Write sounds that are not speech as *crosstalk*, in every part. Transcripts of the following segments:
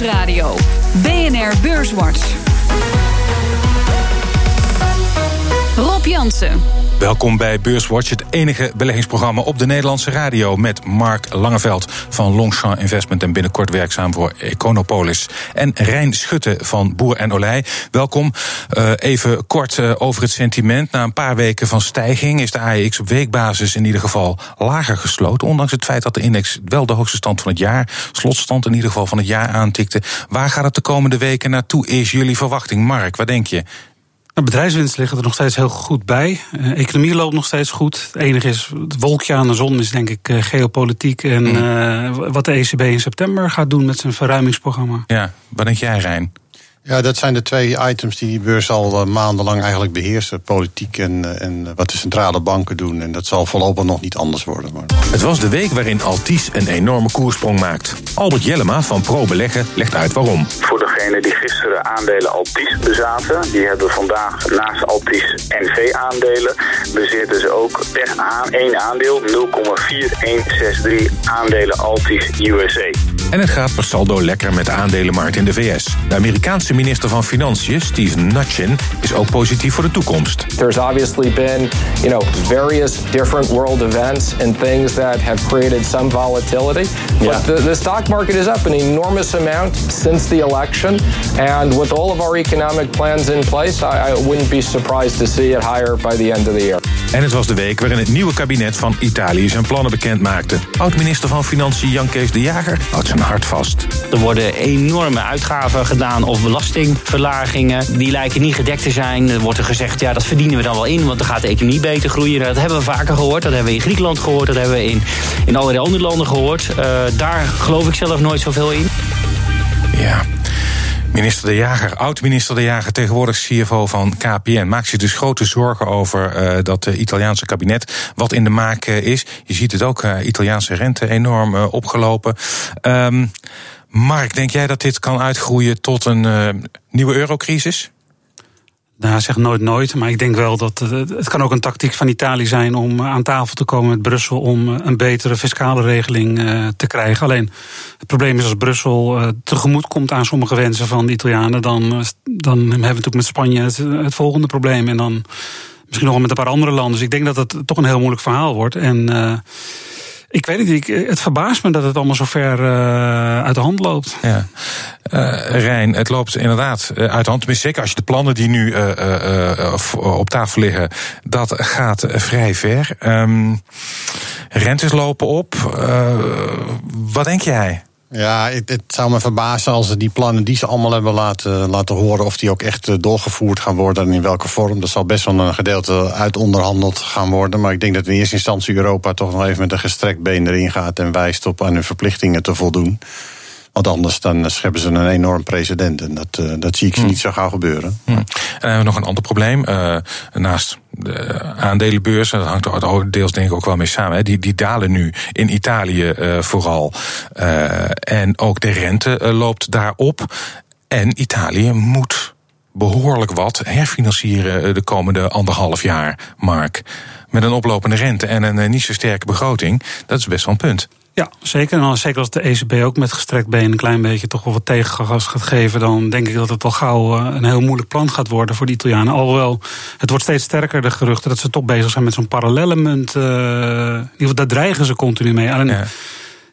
Nieuwsradio. BNR Beurswatch. Rob Jansen. Welkom bij Beurswatch, het enige beleggingsprogramma op de Nederlandse radio. Met Mark Langeveld van Longchamp Investment en binnenkort werkzaam voor Econopolis. En Rijn Schutte van Boer en Olij. Welkom. Uh, even kort uh, over het sentiment. Na een paar weken van stijging is de AEX op weekbasis in ieder geval lager gesloten. Ondanks het feit dat de index wel de hoogste stand van het jaar, slotstand in ieder geval van het jaar aantikte. Waar gaat het de komende weken naartoe? Is jullie verwachting? Mark, wat denk je? Nou, bedrijfswinst liggen er nog steeds heel goed bij. Uh, economie loopt nog steeds goed. Het enige is, het wolkje aan de zon is denk ik uh, geopolitiek. En mm. uh, wat de ECB in september gaat doen met zijn verruimingsprogramma. Ja, wat denk jij, Rijn? Ja, dat zijn de twee items die die beurs al uh, maandenlang eigenlijk beheersen. Politiek en, uh, en wat de centrale banken doen. En dat zal voorlopig nog niet anders worden. Maar... Het was de week waarin Altis een enorme koersprong maakt. Albert Jellema van Pro Beleggen legt uit waarom. Voor degenen die gisteren aandelen Altis bezaten... die hebben vandaag naast Altis NV-aandelen... bezitten ze ook per aan één aandeel 0,4163 aandelen Altis USA. En het gaat per saldo lekker met de aandelenmarkt in de VS. De Amerikaanse minister van Financiën, Steve Mnuchin, is ook positief voor de toekomst. There's obviously been, you know, various different world events and things that have created some volatility. Yeah. But the, the stock market is up an enormous amount since the election. And with all of our economic plans in place, I, I wouldn't be surprised to see it higher by the end of the year. En het was de week waarin het nieuwe kabinet van Italië zijn plannen bekend maakte. Oud-minister van Financiën Jan Kees de Jager houdt hart vast. Er worden enorme uitgaven gedaan of belastingverlagingen. Die lijken niet gedekt te zijn. Er wordt er gezegd, ja, dat verdienen we dan wel in, want dan gaat de economie beter groeien. Dat hebben we vaker gehoord. Dat hebben we in Griekenland gehoord. Dat hebben we in, in allerlei andere landen gehoord. Uh, daar geloof ik zelf nooit zoveel in. Ja. Minister De Jager, oud-minister De Jager, tegenwoordig CFO van KPN, maakt zich dus grote zorgen over uh, dat uh, Italiaanse kabinet wat in de maak uh, is. Je ziet het ook, Italiaanse rente enorm opgelopen. Um, Mark, denk jij dat dit kan uitgroeien tot een nieuwe eurocrisis? Nou, zeg nooit nooit, maar ik denk wel dat het kan ook een tactiek van Italië zijn om aan tafel te komen met Brussel om een betere fiscale regeling te krijgen. Alleen het probleem is als Brussel tegemoet komt aan sommige wensen van de Italianen, dan, dan hebben we natuurlijk met Spanje het, volgende probleem en dan misschien nog met een paar andere landen. Dus ik denk dat het toch een heel moeilijk verhaal wordt. En ik weet het niet. Het verbaast me dat het allemaal zo ver uh, uit de hand loopt. Ja. Uh, Rijn, het loopt inderdaad uit de hand. Tenminste, zeker als je de plannen die nu uh, op tafel liggen, dat gaat vrij ver. Um, rentes lopen op. wat denk jij? Ja, het, het, zou me verbazen als die plannen die ze allemaal hebben laten, laten horen, of die ook echt doorgevoerd gaan worden en in welke vorm. Dat zal best wel een gedeelte uit onderhandeld gaan worden. Maar ik denk dat in eerste instantie Europa toch nog even met een gestrekt been erin gaat en wijst op aan hun verplichtingen te voldoen. Want anders dan scheppen ze een enorm precedent. En dat, uh, dat zie ik hmm. niet zo gauw gebeuren. Hmm. En dan hebben we nog een ander probleem. Uh, naast de aandelenbeurs, en dat hangt er deels denk ik ook wel mee samen, hè, die, die dalen nu in Italië uh, vooral. en ook de rente loopt daarop. En Italië moet behoorlijk wat herfinancieren de komende anderhalf jaar, Mark. Met een oplopende rente en een niet zo sterke begroting. Dat is best wel een punt. Ja, zeker. En als, zeker als de ECB ook met gestrekt been een klein beetje toch wel wat tegengas gaat geven, dan denk ik dat het wel gauw een heel moeilijk plan gaat worden voor de Italianen. Alhoewel, het wordt steeds sterker de geruchten dat ze toch bezig zijn met zo'n parallelle munt. Uh, in ieder geval, daar dreigen ze continu mee. Alleen, ja.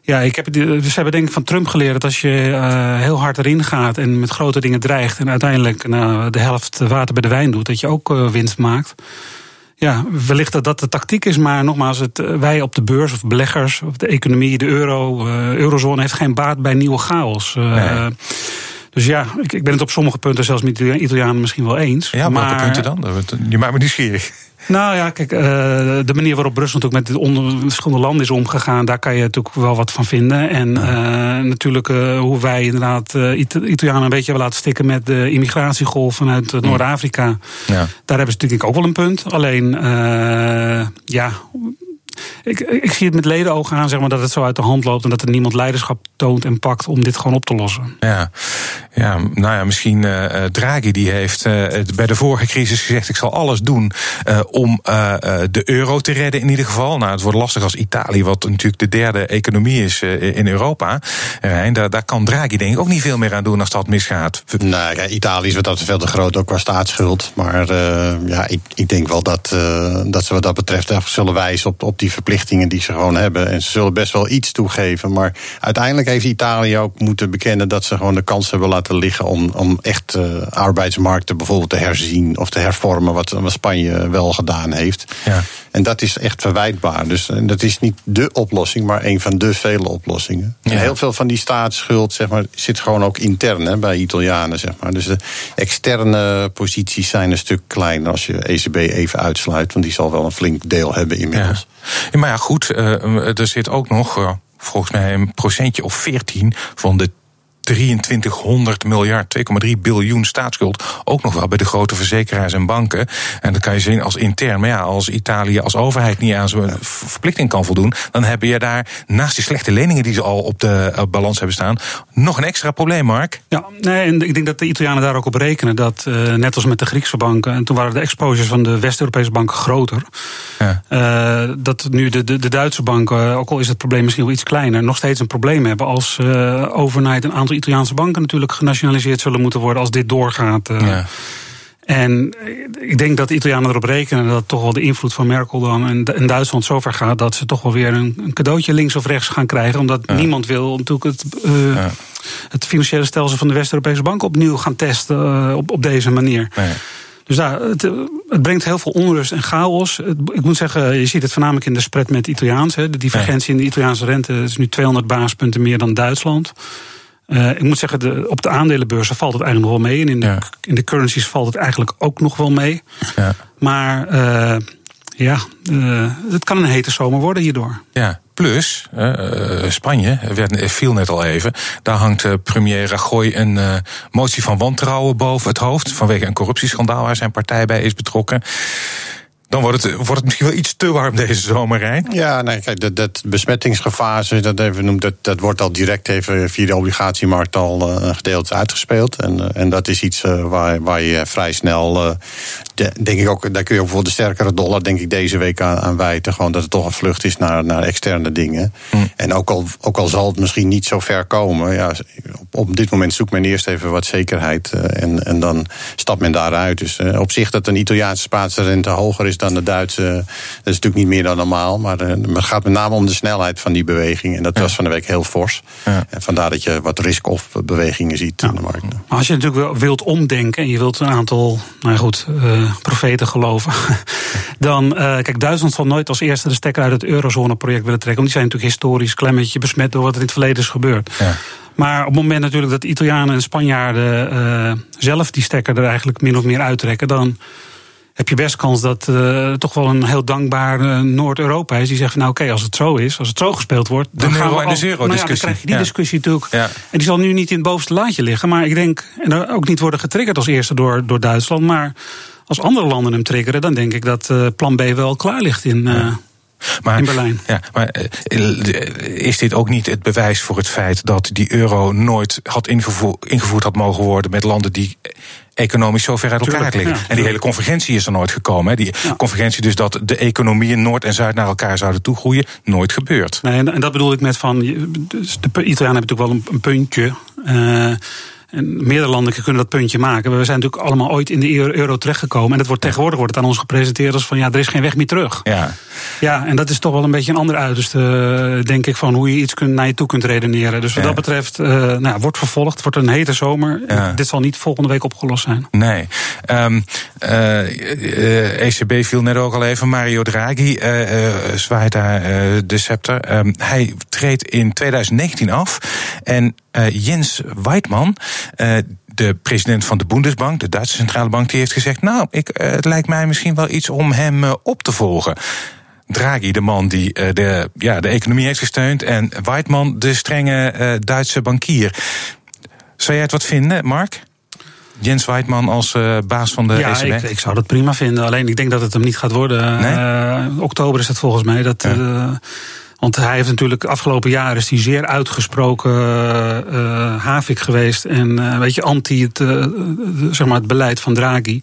Ja, ik heb, ze hebben denk ik van Trump geleerd dat als je uh, heel hard erin gaat en met grote dingen dreigt en uiteindelijk nou, de helft water bij de wijn doet, dat je ook uh, winst maakt. Ja, wellicht dat dat de tactiek is, maar nogmaals, het, wij op de beurs of beleggers of de economie, de euro, uh, eurozone heeft geen baat bij nieuwe chaos. Uh, nee. Dus ja, ik, ik ben het op sommige punten zelfs met de Italianen misschien wel eens. Ja, maar welke punten dan? Je maakt me nieuwsgierig. Nou ja, kijk, uh, de manier waarop Brussel natuurlijk met onder, verschillende landen is omgegaan, daar kan je natuurlijk wel wat van vinden. En uh, natuurlijk uh, hoe wij inderdaad Italianen een beetje hebben laten stikken met de immigratiegolf vanuit Noord-Afrika. Ja. Daar hebben ze natuurlijk ook wel een punt. Alleen, ja, ik, ik zie het met ledenogen aan, zeg maar, dat het zo uit de hand loopt en dat er niemand leiderschap toont en pakt om dit gewoon op te lossen. Ja, ja nou ja, misschien uh, Draghi die heeft uh, bij de vorige crisis gezegd: ik zal alles doen uh, om de euro te redden in ieder geval. Nou, het wordt lastig als Italië, wat natuurlijk de derde economie is in Europa. Rijn, daar, daar kan Draghi denk ik ook niet veel meer aan doen als dat misgaat. Nou, ja, Italië is wat dat veel te groot, ook qua staatsschuld. Maar ja, ik, ik denk wel dat, dat ze wat dat betreft zullen wijzen op, op die verplichtingen die ze gewoon hebben. En ze zullen best wel iets toegeven. Maar uiteindelijk heeft Italië ook moeten bekennen dat ze gewoon de kans hebben laten liggen om, om echt uh, arbeidsmarkten bijvoorbeeld te herzien of te hervormen, wat, wat Spanje wel gedaan heeft. Ja. En dat is echt verwijtbaar. Dus en dat is niet de oplossing, maar een van de vele oplossingen. Ja. heel veel van die staatsschuld zeg maar, zit gewoon ook intern hè, bij Italianen. Zeg maar. Dus de externe posities zijn een stuk kleiner als je ECB even uitsluit. Want die zal wel een flink deel hebben inmiddels. Ja. maar ja, goed, uh, er zit ook nog. Uh, volgens mij een procentje of 14 van de 2300 miljard, 2,3 biljoen staatsschuld. Ook nog wel bij de grote verzekeraars en banken. En dat kan je zien als intern. Maar ja, als Italië als overheid niet aan zijn verplichting kan voldoen, dan heb je daar naast die slechte leningen die ze al op de balans hebben staan, nog een extra probleem, Mark. Ja, nee, en ik denk dat de Italianen daar ook op rekenen. Dat uh, net als met de Griekse banken, en toen waren de exposures van de West-Europese banken groter. Ja. Uh, dat nu de, de, de, Duitse banken, ook al is het probleem misschien wel iets kleiner, nog steeds een probleem hebben als uh, overnight een aantal Italiaanse banken natuurlijk genationaliseerd zullen moeten worden als dit doorgaat. Uh, ja. En ik denk dat de Italianen erop rekenen dat toch wel de invloed van Merkel dan en, Duitsland zover gaat dat ze toch wel weer een, cadeautje links of rechts gaan krijgen. Omdat ja. niemand wil natuurlijk het, uh, ja. het financiële stelsel van de West-Europese bank opnieuw gaan testen uh, op, op deze manier. Dus daar, het, het, brengt heel veel onrust en chaos. Ik moet zeggen, je ziet het voornamelijk in de spread met Italiaans. Hè. De divergentie in de Italiaanse rente is nu 200 basispunten meer dan Duitsland. Uh, ik moet zeggen, de, op de aandelenbeurzen valt het eigenlijk nog wel mee. En in de, ja. in de currencies valt het eigenlijk ook nog wel mee. Ja. Maar uh, ja, uh, het kan een hete zomer worden hierdoor. Ja. Plus, Spanje, werd, viel net al even. Daar hangt premier Rajoy een motie van wantrouwen boven het hoofd. Vanwege een corruptieschandaal waar zijn partij bij is betrokken dan wordt het, wordt het misschien wel iets te warm deze zomer, Rijn. Ja, nee, kijk, dat, dat besmettingsgevaar, zoals dat even noemt, dat, dat wordt al direct even via de obligatiemarkt al uh, een gedeelte uitgespeeld. En, uh, en dat is iets uh, waar, waar je vrij snel, de, denk ik ook, daar kun je ook voor de sterkere dollar, denk ik, deze week aan, aan wijten. Gewoon dat het toch een vlucht is naar, naar externe dingen. Mm. En ook al, ook al zal het misschien niet zo ver komen, ja, op, op dit moment zoekt men eerst even wat zekerheid. en, en dan stapt men daaruit. Dus op zich dat een Italiaanse Spaanse rente hoger is dan de Duitse. Dat is natuurlijk niet meer dan normaal. Maar het gaat met name om de snelheid van die beweging. En dat was van de week heel fors. Ja. En vandaar dat je wat risk-off bewegingen ziet ja. in de markt. Maar als je natuurlijk wilt omdenken en je wilt een aantal, nou goed, uh, profeten geloven. *laughs* dan, uh, kijk, Duitsland zal nooit als eerste de stekker uit het eurozone-project willen trekken. Want die zijn natuurlijk historisch beetje besmet door wat er in het verleden is gebeurd. Ja. Maar op het moment natuurlijk dat Italianen en Spanjaarden uh, zelf die stekker er eigenlijk min of meer uittrekken, dan heb je best kans dat uh, toch wel een heel dankbaar uh, Noord-Europa is. Die zegt van nou oké, okay, als het zo is, als het zo gespeeld wordt. De dan gaan we en de zero nou ja, dan krijg je die ja. discussie natuurlijk. Ja. En die zal nu niet in het bovenste laadje liggen. Maar ik denk, en ook niet worden getriggerd als eerste door, door Duitsland. Maar als andere landen hem triggeren, dan denk ik dat uh, plan B wel klaar ligt in. Maar, in Berlijn. Ja, maar is dit ook niet het bewijs voor het feit dat die euro nooit had ingevoerd, ingevoerd had mogen worden met landen die economisch zo ver uit elkaar Tuurlijk, liggen. Ja, en die hele convergentie is er nooit gekomen. Hè. Die ja. convergentie dus dat de economieën Noord en Zuid naar elkaar zouden toegroeien, nooit gebeurd. Nee, en dat bedoel ik met van, dus de Italianen hebben natuurlijk wel een, een puntje. Uh, en meerdere landen kunnen dat puntje maken. We zijn natuurlijk allemaal ooit in de euro terechtgekomen. En het wordt, tegenwoordig wordt het aan ons gepresenteerd als van ja, er is geen weg meer terug. Ja. ja, en dat is toch wel een beetje een ander uiterste, denk ik, van hoe je iets kunt, naar je toe kunt redeneren. Dus wat ja. dat betreft, uh, nou, wordt vervolgd, wordt een hete zomer. Ja. Dit zal niet volgende week opgelost zijn. Nee. Um, uh, ECB viel net ook al even. Mario Draghi zwaait daar de scepter. Um, hij treedt in 2019 af. En Jens Weidmann uh, de president van de Bundesbank, de Duitse centrale bank, die heeft gezegd: Nou, ik, uh, het lijkt mij misschien wel iets om hem op te volgen. Draghi, de man die de, ja, de economie heeft gesteund, en Weidmann, de strenge Duitse bankier. Zou jij het wat vinden, Mark? Jens Weidman als uh, baas van de ja, ECB? Ja, ik, ik, zou dat prima vinden. Alleen ik denk dat het hem niet gaat worden. Nee? Uh, oktober is het volgens mij. Dat, ja. uh, want hij heeft natuurlijk afgelopen jaar is hij zeer uitgesproken uh, havik geweest. En weet je, anti het, zeg maar het beleid van Draghi.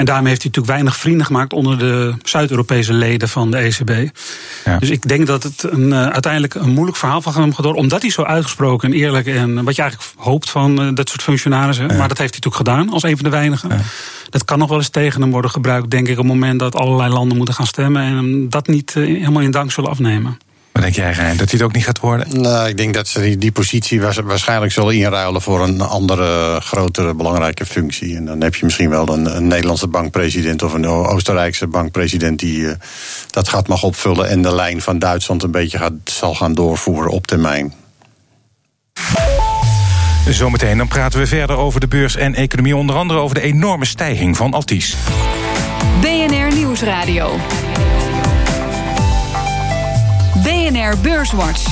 En daarmee heeft hij natuurlijk weinig vrienden gemaakt onder de Zuid-Europese leden van de ECB. Ja. Dus ik denk dat het een, uh, uiteindelijk een moeilijk verhaal van hem gaat worden. Omdat hij zo uitgesproken en eerlijk en wat je eigenlijk hoopt van uh, dat soort functionarissen. Ja. Maar dat heeft hij natuurlijk gedaan als een van de weinigen. Ja. Dat kan nog wel eens tegen hem worden gebruikt, denk ik, op het moment dat allerlei landen moeten gaan stemmen. En hem dat niet uh, helemaal in dank zullen afnemen. Wat denk jij, Rijn? Dat hij het ook niet gaat worden? Nou, ik denk dat ze die, die positie waarschijnlijk zullen inruilen voor een andere, grotere, belangrijke functie. En dan heb je misschien wel een, een Nederlandse bankpresident of een Oostenrijkse bankpresident die uh, dat gaat mag opvullen en de lijn van Duitsland een beetje gaat, zal gaan doorvoeren op termijn. Zometeen dan praten we verder over de beurs en economie, onder andere over de enorme stijging van Altis. BNR Nieuwsradio. BNR Beurswatch.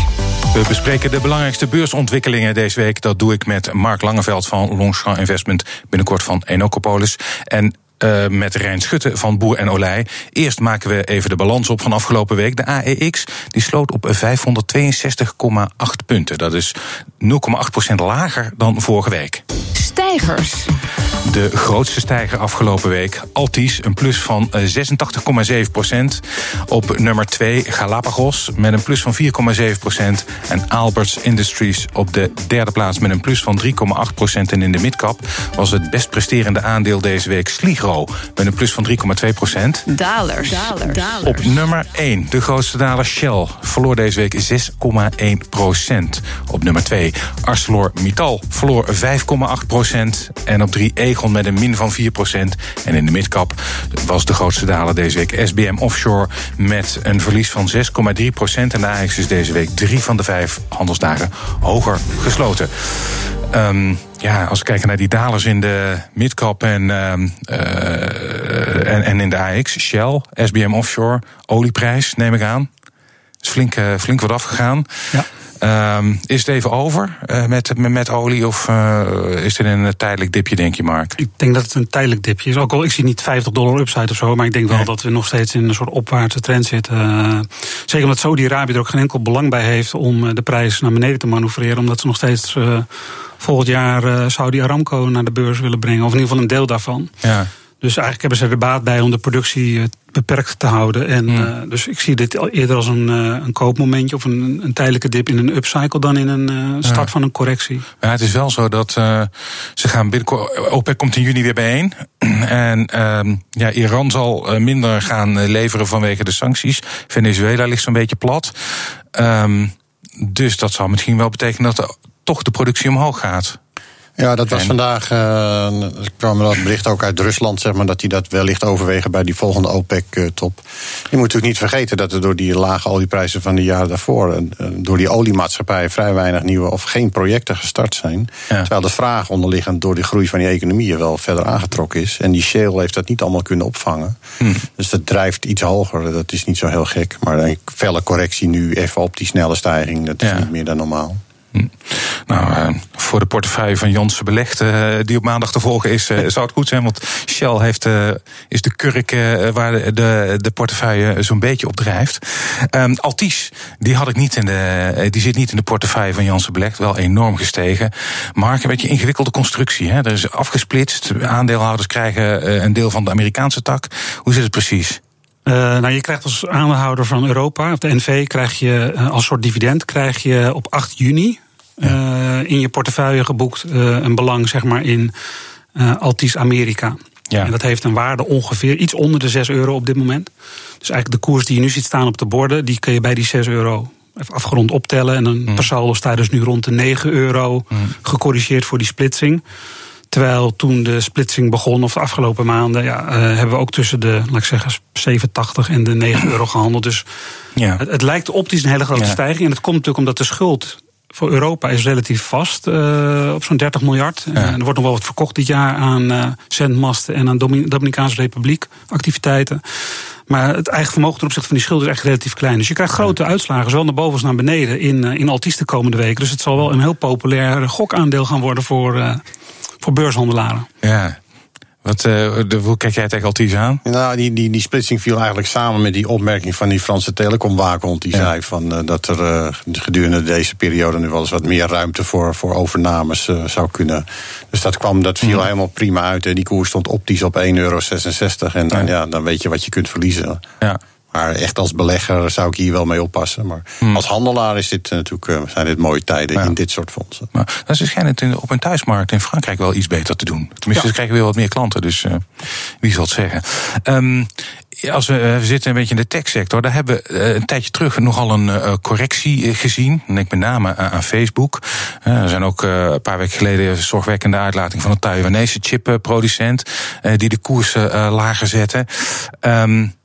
We bespreken de belangrijkste beursontwikkelingen deze week. Dat doe ik met Mark Langeveld van Longchamp Investment, binnenkort van Enocopolis. En uh, met Rijn Schutte van Boer en Olij. Eerst maken we even de balans op van afgelopen week. De AEX die sloot op 562,8 punten. Dat is 0,8% lager dan vorige week. Stijgers. De grootste stijger afgelopen week. Altis, een plus van 86,7%. Op nummer 2 Galapagos met een plus van 4,7%. En Alberts Industries op de derde plaats met een plus van 3,8%. En in de midcap was het best presterende aandeel deze week Sligro met een plus van 3,2%. Dalers. Dalers. Op nummer 1, de grootste daler Shell, verloor deze week 6,1%. Op nummer 2, ArcelorMittal verloor 5,8%. En op 3, Egon met een min van 4%. En in de midcap was de grootste daler deze week SBM Offshore met een verlies van 6,3%. En de AX is deze week drie van de vijf handelsdagen hoger gesloten. Um, ja, als we kijken naar die dalers in de midcap en, um, uh, en, in de AX, Shell, SBM Offshore, olieprijs, neem ik aan. is flink, uh, flink wat afgegaan. Ja. Um, is het even over uh, met, met, olie of uh, is dit een tijdelijk dipje, denk je, Mark? Ik denk dat het een tijdelijk dipje is. Ook al ik zie niet 50 dollar upside of zo, maar ik denk wel nee. dat we nog steeds in een soort opwaartse trend zitten. Uh, zeker omdat Saudi-Arabië er ook geen enkel belang bij heeft om de prijs naar beneden te manoeuvreren, omdat ze nog steeds volgend jaar Saudi Aramco naar de beurs willen brengen, of in ieder geval een deel daarvan. Ja. Dus eigenlijk hebben ze er baat bij om de productie beperkt te houden. En, mm. uh, dus ik zie dit eerder als een, uh, een koopmomentje of een, een, tijdelijke dip in een upcycle dan in een uh, start ja. van een correctie. Maar het is wel zo dat ze gaan binnenkort. OPEC komt in juni weer bijeen. *clears throat* en ja, Iran zal minder gaan leveren vanwege de sancties. Venezuela ligt zo'n beetje plat. Um, dus dat zal misschien wel betekenen dat toch de productie omhoog gaat. Ja, dat was vandaag. Uh, kwam dat bericht ook uit Rusland, zeg maar, dat die dat wellicht overwegen bij die volgende OPEC-top. Je moet natuurlijk niet vergeten dat er door die lage olieprijzen van de jaren daarvoor, uh, door die oliemaatschappijen vrij weinig nieuwe of geen projecten gestart zijn. Ja. Terwijl de vraag onderliggend door de groei van die economieën wel verder aangetrokken is. En die shale heeft dat niet allemaal kunnen opvangen. Hmm. Dus dat drijft iets hoger. Dat is niet zo heel gek. Maar een felle correctie nu even op die snelle stijging, dat is Ja. niet meer dan normaal. Nou, uh, voor de portefeuille van Janssen Belegd, uh, die op maandag te volgen is, uh, *laughs* zou het goed zijn. Want Shell heeft, is de kurk waar de, de, de portefeuille zo'n beetje op drijft. Um, Altis, die, had ik niet in de, die zit niet in de portefeuille van Janssen Belegd. Wel enorm gestegen. Maar een beetje ingewikkelde constructie. Hè? Er is afgesplitst. Aandeelhouders krijgen een deel van de Amerikaanse tak. Hoe zit het precies? Uh, nou, je krijgt als aandeelhouder van Europa, of de NV, krijg je uh, als soort dividend krijg je op 8 juni uh, in je portefeuille geboekt een belang zeg maar, in Altis Amerika. Ja. En dat heeft een waarde ongeveer iets onder de 6 euro op dit moment. Dus eigenlijk de koers die je nu ziet staan op de borden, die kun je bij die 6 euro even afgerond optellen. En dan Mm. per saldo staat dus nu rond de 9 euro Mm. gecorrigeerd voor die splitsing. Terwijl toen de splitsing begon, of de afgelopen maanden, ja, uh, hebben we ook tussen de, laat ik zeggen, 87 en de 9 euro gehandeld. Dus Ja. het, het lijkt optisch een hele grote Ja. stijging. En dat komt natuurlijk omdat de schuld voor Europa is relatief vast uh, op zo'n 30 miljard. Ja. Er wordt nog wel wat verkocht dit jaar aan uh, zendmasten en aan Domin Dominicaanse Republiek activiteiten. Maar het eigen vermogen ten opzichte van die schuld is echt relatief klein. Dus je krijgt grote uitslagen, zowel naar boven als naar beneden, in, in Altis de komende weken. Dus het zal wel een heel populair gokaandeel gaan worden voor, voor beurshandelaren. Ja. Wat, uh, de, hoe kijk jij tegen Altis aan? Nou, die, die, die splitsing viel eigenlijk samen met die opmerking van die Franse telecomwaakhond. Die zei van, uh, dat er uh, gedurende deze periode nu wel eens wat meer ruimte voor, voor overnames zou kunnen. Dus dat, kwam, dat viel mm. helemaal prima uit. En die koers stond optisch op 1,66 euro. En ja. ja. dan weet je wat je kunt verliezen. Ja. Maar echt als belegger zou ik hier wel mee oppassen. Maar hmm. als handelaar is dit natuurlijk, eh, zijn dit mooie tijden in dit soort fondsen. Maar dat is schijnt op een thuismarkt in Frankrijk wel iets beter te doen. Tenminste, ze krijgen weer wat meer klanten, dus uh, wie zal het zeggen. Um, als we, we, zitten een beetje in de techsector, daar hebben we een tijdje terug nogal een correctie gezien. Denk met name aan Facebook. Er zijn ook een paar weken geleden zorgwekkende uitlating van een Taiwanese chipproducent, die de koersen lager zetten. Um,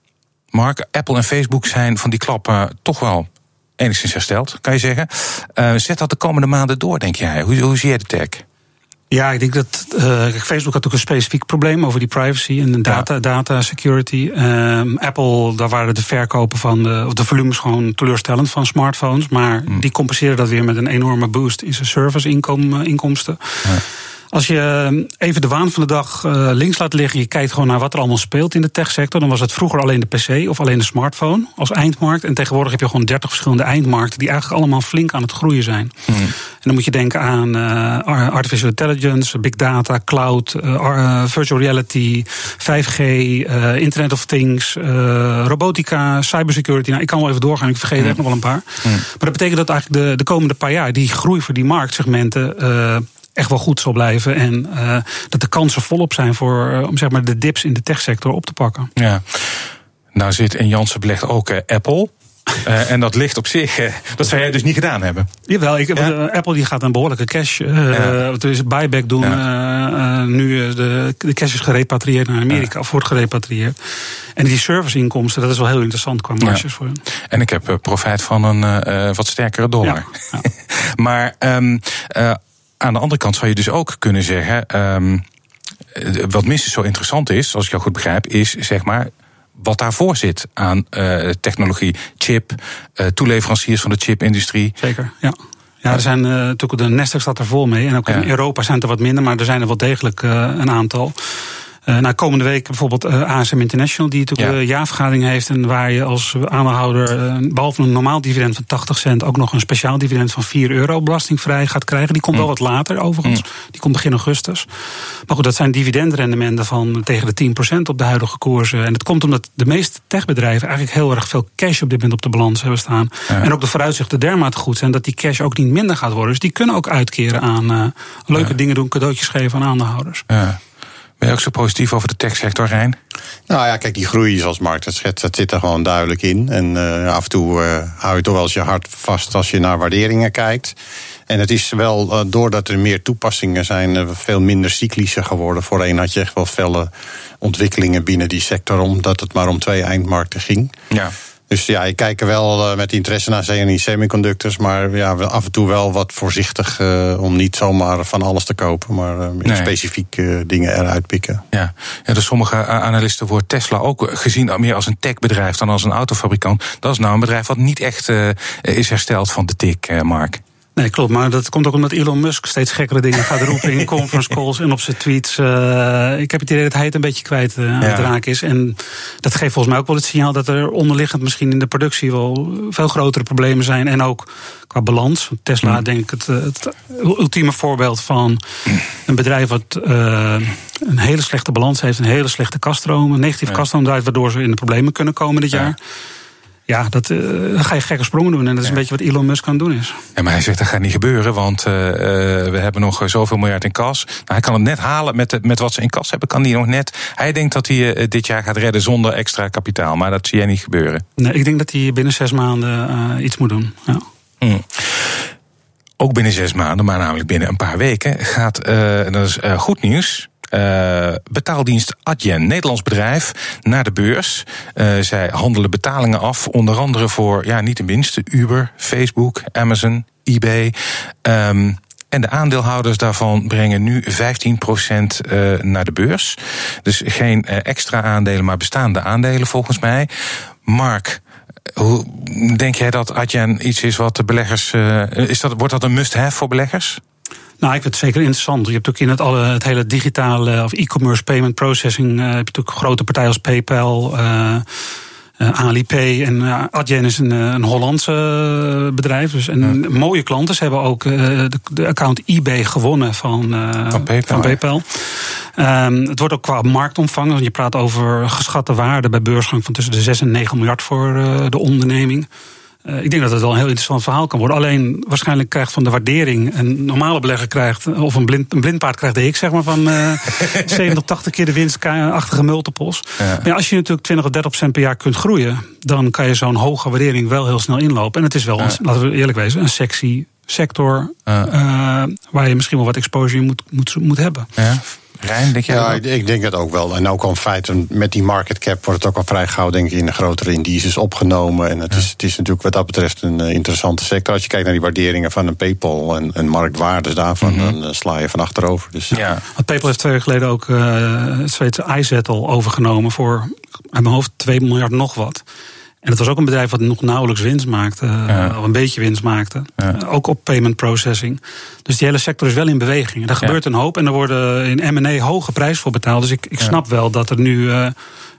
Mark, Apple en Facebook zijn van die klappen toch wel enigszins hersteld, kan je zeggen. Uh, zet dat de komende maanden door, denk jij? Hoe, hoe zie jij de tech? Ja, ik denk dat uh, Facebook had ook een specifiek probleem over die privacy en data, data security. Uh, Apple, daar waren de verkopen van de, of de volumes gewoon teleurstellend van smartphones. Maar mm. die compenseerde dat weer met een enorme boost in zijn service inkomsten. Ja. Als je eh, even de waan van de dag uh, links laat liggen, je kijkt gewoon naar wat er allemaal speelt in de techsector, dan was het vroeger alleen de PC of alleen de smartphone als eindmarkt. En tegenwoordig heb je gewoon 30 verschillende eindmarkten die eigenlijk allemaal flink aan het groeien zijn. Hmm. En dan moet je denken aan uh, artificial intelligence, big data, cloud, uh, virtual reality, 5G, Internet of Things, robotica, cybersecurity. Nou, ik kan wel even doorgaan, ik vergeet mm. er nog wel een paar. Hmm. Maar dat betekent dat eigenlijk de, de komende paar jaar die groei voor die marktsegmenten echt wel goed zal blijven. En uh, dat de kansen volop zijn voor uh, om zeg maar, de dips in de techsector op te pakken. Ja. Nou zit in Janssen belegd ook uh, Apple. Uh, *laughs* en dat ligt op zich, uh, dat zou jij dus niet gedaan hebben. Jawel, ik, ja? Apple die gaat een behoorlijke cash. Ja. Dus buyback doen. Ja. nu de, de cash is gerepatrieerd naar Amerika, of wordt gerepatrieerd. En die serviceinkomsten, dat is wel heel interessant qua marges voor hen. En ik heb profijt van een wat sterkere dollar. *laughs* maar um, aan de andere kant zou je dus ook kunnen zeggen. Um, wat minstens zo interessant is, als ik jou goed begrijp, is zeg maar wat daarvoor zit aan uh, technologie, chip, uh, toeleveranciers van de chipindustrie. Zeker, ja. Ja, er zijn uh, natuurlijk de Nasdaq staat er vol mee. En ook in Europa zijn er wat minder, maar er zijn er wel degelijk een aantal. Uh, nou, komende week bijvoorbeeld eh, ASM International, die natuurlijk een jaarvergadering heeft. En waar je als aandeelhouder, behalve een normaal dividend van 80 cent, ook nog een speciaal dividend van 4 euro belastingvrij gaat krijgen. Die komt wel mm. wat later overigens. Mm. Die komt begin augustus. Maar goed, dat zijn dividendrendementen van tegen de 10 procent op de huidige koersen. En dat komt omdat de meeste techbedrijven eigenlijk heel erg veel cash op dit moment op de balans hebben staan. En ook de vooruitzichten dermate goed zijn dat die cash ook niet minder gaat worden. Dus die kunnen ook uitkeren aan leuke dingen doen, cadeautjes geven aan aandeelhouders. Ja. Ben je ook zo positief over de techsector, Rijn? Nou ja, kijk, die groei zoals Mark dat schetst, dat zit er gewoon duidelijk in. En uh, af en toe uh, hou je toch wel eens je hart vast als je naar waarderingen kijkt. En het is wel, uh, doordat er meer toepassingen zijn, veel minder cyclischer geworden. Voorheen had je echt wel felle ontwikkelingen binnen die sector, omdat het maar om twee eindmarkten ging. Ja. Dus ja, ik kijk er wel uh, met interesse naar CNI Semiconductors. Maar ja, af en toe wel wat voorzichtig uh, om niet zomaar van alles te kopen. Maar uh, nee. specifiek dingen eruit pikken. Ja. ja, dus sommige analisten wordt Tesla ook gezien meer als een techbedrijf dan als een autofabrikant. Dat is nou een bedrijf wat niet echt is hersteld van de tik, Mark. Nee, klopt. Maar dat komt ook omdat Elon Musk steeds gekkere dingen gaat roepen in *laughs* conference calls en op zijn tweets. Uh, ik heb het idee dat hij het een beetje kwijt uh, aan het raken is. En dat geeft volgens mij ook wel het signaal dat er onderliggend misschien in de productie wel veel grotere problemen zijn. En ook qua balans. Tesla, mm. denk ik, het, het, ultieme voorbeeld van een bedrijf wat uh, een hele slechte balans heeft, een hele slechte kaststroom, een negatieve ja. kaststroom draait, waardoor ze in de problemen kunnen komen dit jaar. Ja, dat, uh, ga je gekke sprongen doen. En dat is een beetje wat Elon Musk aan het doen is. Ja, maar hij zegt dat gaat niet gebeuren, want uh, we hebben nog zoveel miljard in kas. Nou, hij kan het net halen met, met wat ze in kas hebben. Kan hij nog net. Hij denkt dat hij uh, dit jaar gaat redden zonder extra kapitaal. Maar dat zie jij niet gebeuren. Nee, ik denk dat hij binnen zes maanden iets moet doen. Ja. Mm. Ook binnen zes maanden, maar namelijk binnen een paar weken, gaat, dat is goed nieuws uh, betaaldienst Adyen, Nederlands bedrijf, naar de beurs. Uh, zij handelen betalingen af, onder andere voor, ja, niet de minste, Uber, Facebook, Amazon, eBay. Um, en de aandeelhouders daarvan brengen nu 15% uh, naar de beurs. Dus geen extra aandelen, maar bestaande aandelen volgens mij. Mark, hoe denk jij dat Adyen iets is wat de beleggers. is dat, wordt dat een must-have voor beleggers? Nou, ik vind het zeker interessant. Je hebt ook in het, alle, het hele digitale of e-commerce payment processing. Uh, heb je natuurlijk grote partijen als PayPal. Uh, uh, Alipay en uh, Adyen is een, een Hollandse bedrijf. Dus en mooie klanten. Ze hebben ook de, de, account eBay gewonnen van, van PayPal. Van PayPal. Um, het wordt ook qua marktomvang. Want je praat over geschatte waarde bij beursgang van tussen de 6 en 9 miljard voor de onderneming. Uh, ik denk dat het wel een heel interessant verhaal kan worden. Alleen waarschijnlijk krijgt van de waardering een normale belegger krijgt, of een, blind, een blindpaard krijgt de ik zeg maar van uh, 70, 80 keer de winstachtige multiples. Ja. Maar ja, als je natuurlijk 20 of 30 procent per jaar kunt groeien, dan kan je zo'n hoge waardering wel heel snel inlopen. En het is wel, ja. laten we eerlijk wezen, een sexy sector uh, waar je misschien wel wat exposure moet, moet, moet hebben. Ja. Rijn, denk jij ja, ik, ik, denk het ook wel. En ook al in feite, met die market cap wordt het ook al vrij gauw denk ik, in de grotere indices opgenomen. En het, ja. is, het is natuurlijk wat dat betreft een uh, interessante sector. Als je kijkt naar die waarderingen van een PayPal en, en marktwaardes daarvan, mm -hmm. dan uh, sla je van achterover. Dus, ja. Want PayPal heeft twee jaar geleden ook uh, het Zweedse iZettle overgenomen voor, uit mijn hoofd, 2 miljard nog wat. En het was ook een bedrijf wat nog nauwelijks winst maakte, ja. of een beetje winst maakte. Ja. Ook op payment processing. Dus die hele sector is wel in beweging. En daar gebeurt ja. een hoop en er worden in M&A hoge prijzen voor betaald. Dus ik, ik snap wel dat er nu uh,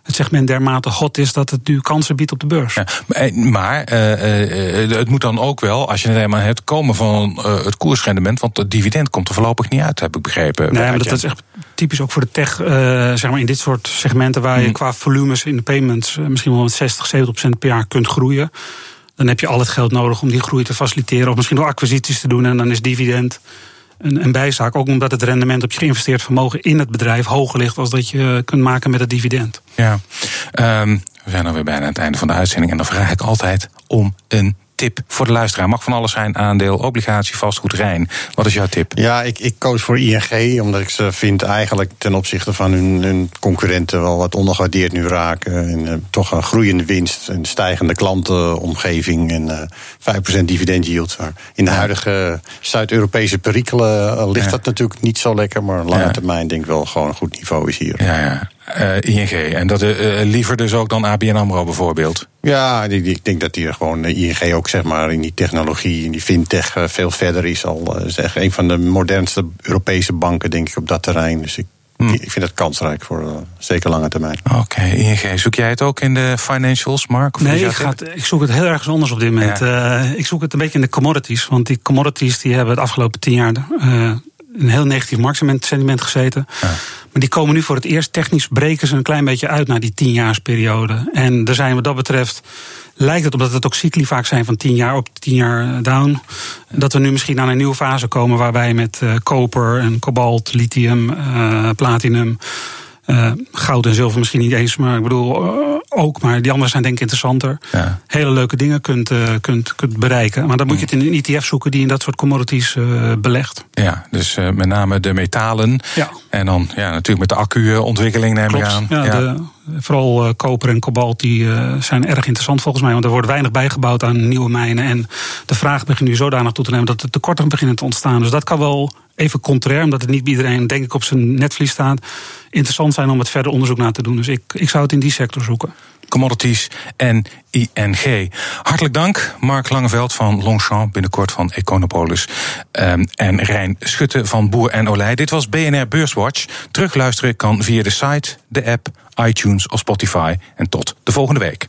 het segment dermate hot is dat het nu kansen biedt op de beurs. Ja, maar uh, uh, het moet dan ook wel, als je het helemaal hebt, komen van het koersrendement. Want het dividend komt er voorlopig niet uit, heb ik begrepen. Nee, maar dat is echt typisch ook voor de tech, zeg maar in dit soort segmenten waar je hmm. qua volumes in de payments misschien wel met 60, 70 procent per jaar kunt groeien. Dan heb je al het geld nodig om die groei te faciliteren. Of misschien nog acquisities te doen en dan is dividend een, bijzaak. Ook omdat het rendement op je geïnvesteerd vermogen in het bedrijf hoger ligt als dat je kunt maken met het dividend. Ja, um, we zijn alweer bijna aan het einde van de uitzending. En dan vraag ik altijd om een tip voor de luisteraar? Mag van alles zijn, aandeel, obligatie, vastgoed, Rijn. Wat is jouw tip? Ja, ik, ik koos voor ING, omdat ik ze vind eigenlijk ten opzichte van hun, hun concurrenten wel wat ondergewaardeerd nu raken. En uh, toch een groeiende winst, een stijgende klantenomgeving en uh, 5% dividend yield. In de huidige Zuid-Europese perikelen uh, ligt ja. dat natuurlijk niet zo lekker, maar lange ja. termijn denk ik wel gewoon een goed niveau is hier. Ja, ja. Uh, ING. En dat uh, liever dus ook dan ABN AMRO bijvoorbeeld? Ja, die, die, ik denk dat die gewoon ING ook zeg maar in die technologie, in die fintech uh, veel verder is. Al is echt een van de modernste Europese banken, denk ik, op dat terrein. Dus ik, hmm. ik vind het kansrijk voor zeker lange termijn. Oké, okay, ING. Zoek jij het ook in de financials, Mark? Of nee, ik, ga, ik, zoek het heel ergens anders op dit moment. Ja. ik zoek het een beetje in de commodities. Want die commodities die hebben het afgelopen tien jaar een heel negatief marktsentiment gezeten. Ja. Maar die komen nu voor het eerst technisch breken ze een klein beetje uit naar die tienjaarsperiode. En er zijn wat dat betreft lijkt het, omdat het ook cycli vaak zijn van tien jaar op, tien jaar down, dat we nu misschien aan een nieuwe fase komen waarbij met uh, koper en kobalt, lithium, uh, platinum. Uh, goud en zilver misschien niet eens, maar ik bedoel uh, ook. Maar die andere zijn denk ik interessanter. Ja. Hele leuke dingen kunt, uh, kunt, kunt bereiken. Maar dan moet je het in een ETF zoeken die in dat soort commodities belegt. Ja, dus met name de metalen. Ja. En dan ja, natuurlijk met de accu-ontwikkeling neem Klopt. ik aan. Ja, ja. De, vooral koper en kobalt die, zijn erg interessant volgens mij. Want er wordt weinig bijgebouwd aan nieuwe mijnen. En de vraag begint nu zodanig toe te nemen dat er tekorten beginnen te ontstaan. Dus dat kan wel even contrair, omdat het niet bij iedereen denk ik op zijn netvlies staat. Interessant zijn om het verder onderzoek naar te doen. Dus ik, ik zou het in die sector zoeken. Commodities en ING. Hartelijk dank, Mark Langeveld van Longchamp, binnenkort van Econopolis. Um, en Rijn Schutte van Boer en Olij. Dit was BNR Beurswatch. Terugluisteren kan via de site, de app, iTunes of Spotify. En tot de volgende week.